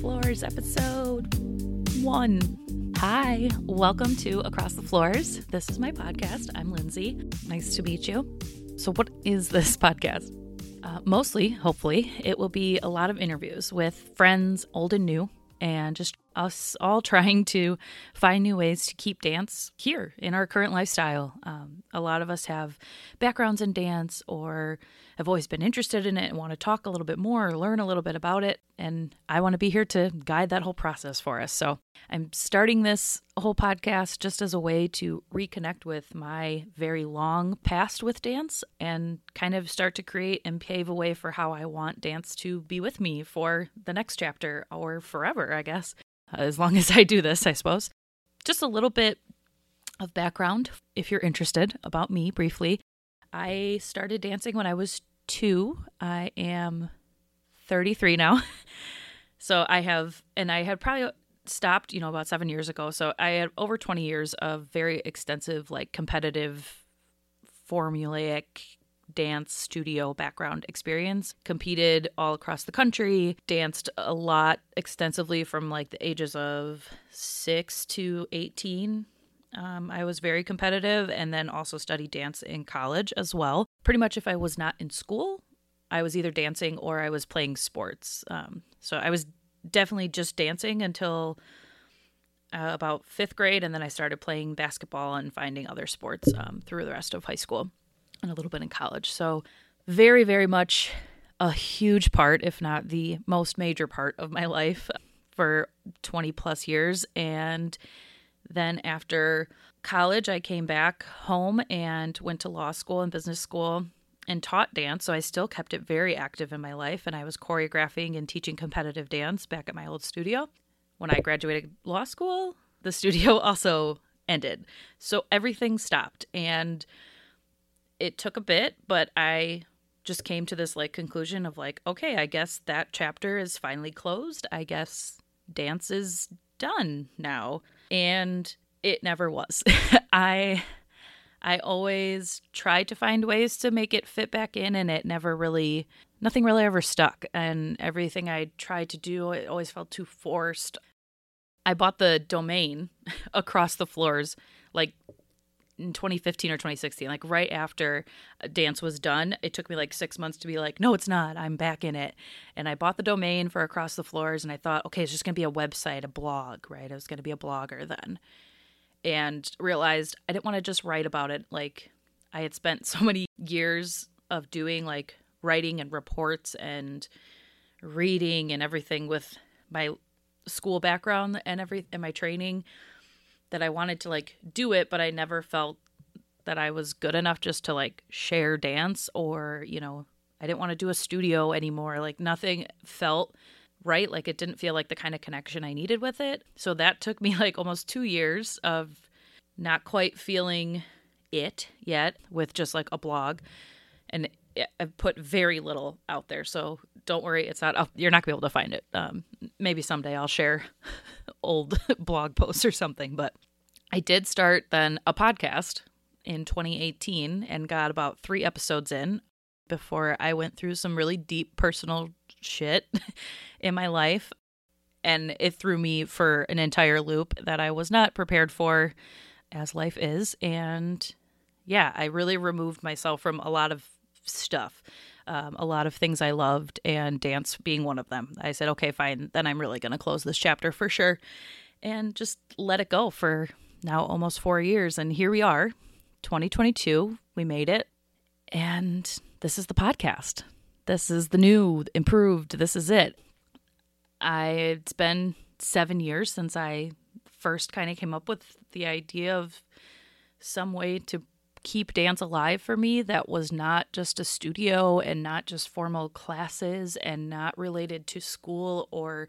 Floors, episode one. Hi, welcome to Across the Floors. This is my podcast. I'm Lindsay. Nice to meet you. So, what is this podcast? Uh, mostly, hopefully, it will be a lot of interviews with friends, old and new, and just us all trying to find new ways to keep dance here in our current lifestyle. Um, a lot of us have backgrounds in dance or have always been interested in it and want to talk a little bit more or learn a little bit about it. And I want to be here to guide that whole process for us. So I'm starting this whole podcast just as a way to reconnect with my very long past with dance and kind of start to create and pave a way for how I want dance to be with me for the next chapter or forever, I guess, as long as I do this, I suppose. Just a little bit of background, if you're interested, about me briefly. I started dancing when I was two. I am 33 now. so I have, and I had probably stopped, you know, about seven years ago. So I had over 20 years of very extensive, like competitive, formulaic dance studio background experience. Competed all across the country, danced a lot extensively from like the ages of six to 18 um, I was very competitive and then also studied dance in college as well. Pretty much, if I was not in school, I was either dancing or I was playing sports. Um, so I was definitely just dancing until uh, about fifth grade, and then I started playing basketball and finding other sports um, through the rest of high school and a little bit in college. So, very, very much a huge part, if not the most major part of my life for 20 plus years. And then after college, I came back home and went to law school and business school and taught dance. So I still kept it very active in my life. And I was choreographing and teaching competitive dance back at my old studio. When I graduated law school, the studio also ended. So everything stopped. And it took a bit, but I just came to this like conclusion of like, okay, I guess that chapter is finally closed. I guess dance is done now and it never was. I I always tried to find ways to make it fit back in and it never really nothing really ever stuck and everything I tried to do it always felt too forced. I bought the domain across the floors like in 2015 or 2016 like right after dance was done it took me like six months to be like no it's not. I'm back in it. And i bought the domain for across the floors and i thought okay it's just going to be a website a blog right? I was going to be a blogger then. And realized i didn't want to just write about it like i had spent so many years of doing like writing and reports and reading and everything with my school background and every and my training that I wanted to like do it, but I never felt that I was good enough just to like share dance or, you know, I didn't want to do a studio anymore. Like nothing felt right. Like it didn't feel like the kind of connection I needed with it. So that took me like almost two years of not quite feeling it yet with just like a blog. And I've put very little out there. So don't worry, it's not, you're not gonna be able to find it. Um, maybe someday I'll share old blog posts or something. But I did start then a podcast in 2018 and got about three episodes in before I went through some really deep personal shit in my life. And it threw me for an entire loop that I was not prepared for, as life is. And yeah, I really removed myself from a lot of stuff um, a lot of things I loved, and dance being one of them. I said, okay, fine, then I'm really going to close this chapter for sure and just let it go for now almost four years. And here we are, 2022. We made it. And this is the podcast. This is the new, improved. This is it. I, it's been seven years since I first kind of came up with the idea of some way to keep dance alive for me that was not just a studio and not just formal classes and not related to school or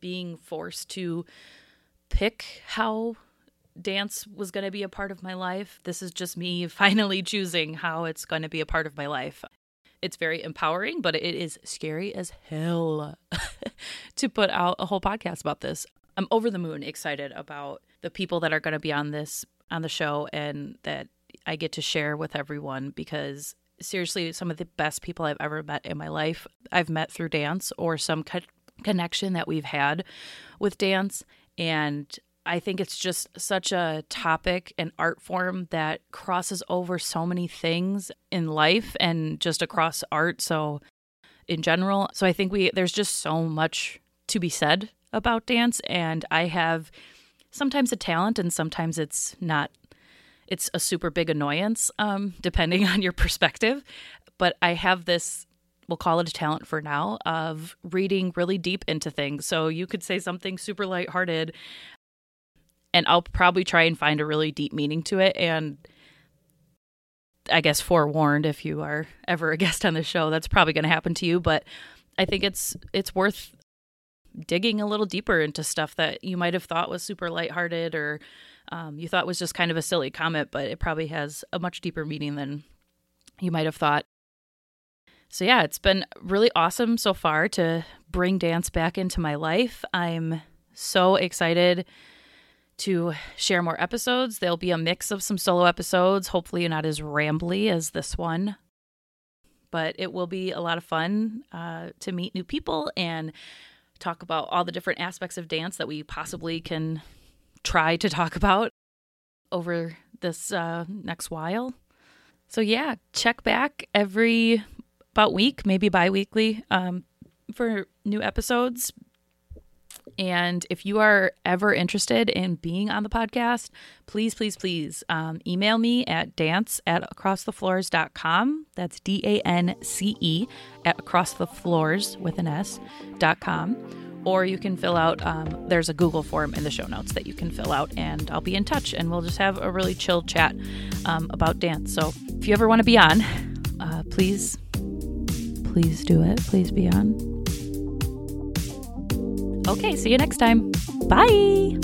being forced to pick how dance was going to be a part of my life. This is just me finally choosing how it's going to be a part of my life. It's very empowering, but it is scary as hell to put out a whole podcast about this. I'm over the moon excited about the people that are going to be on this on the show and that I get to share with everyone because seriously, some of the best people I've ever met in my life, I've met through dance or some connection that we've had with dance. And I think it's just such a topic and art form that crosses over so many things in life and just across art. So, in general, so I think we there's just so much to be said about dance, and I have sometimes a talent, and sometimes it's not. It's a super big annoyance, um, depending on your perspective. But I have this we'll call it a talent for now of reading really deep into things. So you could say something super lighthearted and I'll probably try and find a really deep meaning to it and I guess forewarned if you are ever a guest on the show that's probably going to happen to you but I think it's it's worth digging a little deeper into stuff that you might have thought was super lighthearted or um, you thought was just kind of a silly comment but it probably has a much deeper meaning than you might have thought so yeah it's been really awesome so far to bring dance back into my life I'm so excited to share more episodes. There'll be a mix of some solo episodes, hopefully not as rambly as this one. But it will be a lot of fun uh, to meet new people and talk about all the different aspects of dance that we possibly can try to talk about over this uh, next while. So, yeah, check back every about week, maybe bi weekly, um, for new episodes and if you are ever interested in being on the podcast, please, please, please um, email me at dance at acrossthefloors.com. That's D A N C E at acrossthefloors with an S dot com. Or you can fill out, um, there's a Google form in the show notes that you can fill out, and I'll be in touch and we'll just have a really chill chat um, about dance. So if you ever want to be on, uh, please, please do it. Please be on. Okay, see you next time. Bye.